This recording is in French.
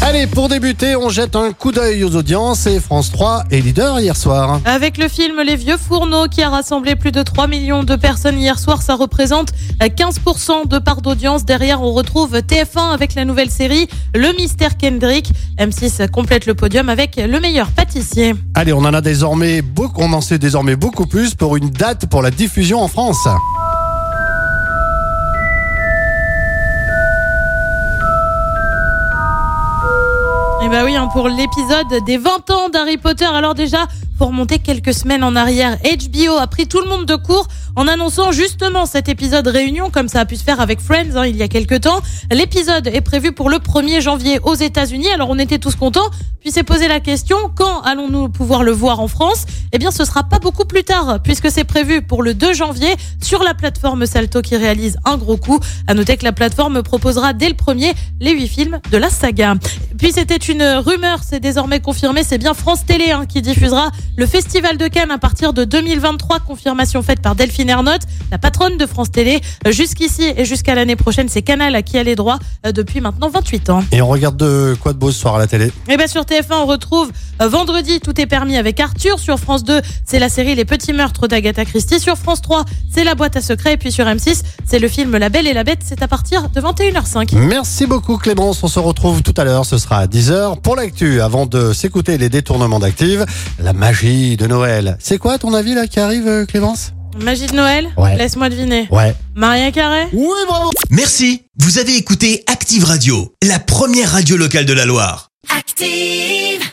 Allez, pour débuter, on jette un coup d'œil aux audiences et France 3 est leader hier soir. Avec le film Les Vieux Fourneaux qui a rassemblé plus de 3 millions de personnes hier soir, ça représente 15% de part d'audience. Derrière, on retrouve TF1 avec la nouvelle série Le Mystère Kendrick. M6 complète le podium avec Le Meilleur Pâtissier. Allez, on en a désormais beaucoup, on en sait désormais beaucoup plus pour une date pour la diffusion en France. Et bah oui, hein, pour l'épisode des 20 ans d'Harry Potter. Alors déjà, pour remonter quelques semaines en arrière, HBO a pris tout le monde de court en annonçant justement cet épisode réunion, comme ça a pu se faire avec Friends hein, il y a quelques temps. L'épisode est prévu pour le 1er janvier aux États-Unis. Alors on était tous contents, puis s'est posé la question quand allons-nous pouvoir le voir en France? Eh bien, ce sera pas beaucoup plus tard, puisque c'est prévu pour le 2 janvier sur la plateforme Salto qui réalise un gros coup. À noter que la plateforme proposera dès le premier les huit films de la saga. Puis c'était une rumeur, c'est désormais confirmé, c'est bien France Télé hein, qui diffusera le Festival de Cannes à partir de 2023, confirmation faite par Delphine Ernotte, la patronne de France Télé. Jusqu'ici et jusqu'à l'année prochaine, c'est Canal qui a les droits euh, depuis maintenant 28 ans. Et on regarde de quoi de beau ce soir à la télé Et bien sur TF1, on retrouve euh, vendredi Tout est permis avec Arthur. Sur France 2, c'est la série Les Petits Meurtres d'Agatha Christie. Sur France 3, c'est La Boîte à Secrets. Et puis sur M6, c'est le film La Belle et la Bête. C'est à partir de 21h05. Merci beaucoup Clémence, on se retrouve tout à l'heure, ce sera à 10h pour l'actu. Avant de s'écouter les détournements d'Active, la magie de Noël. C'est quoi ton avis là qui arrive euh, Clémence? Magie de Noël? Ouais. Laisse-moi deviner. Ouais. Maria Carré? Oui, bravo Merci, vous avez écouté Active Radio, la première radio locale de la Loire. Active.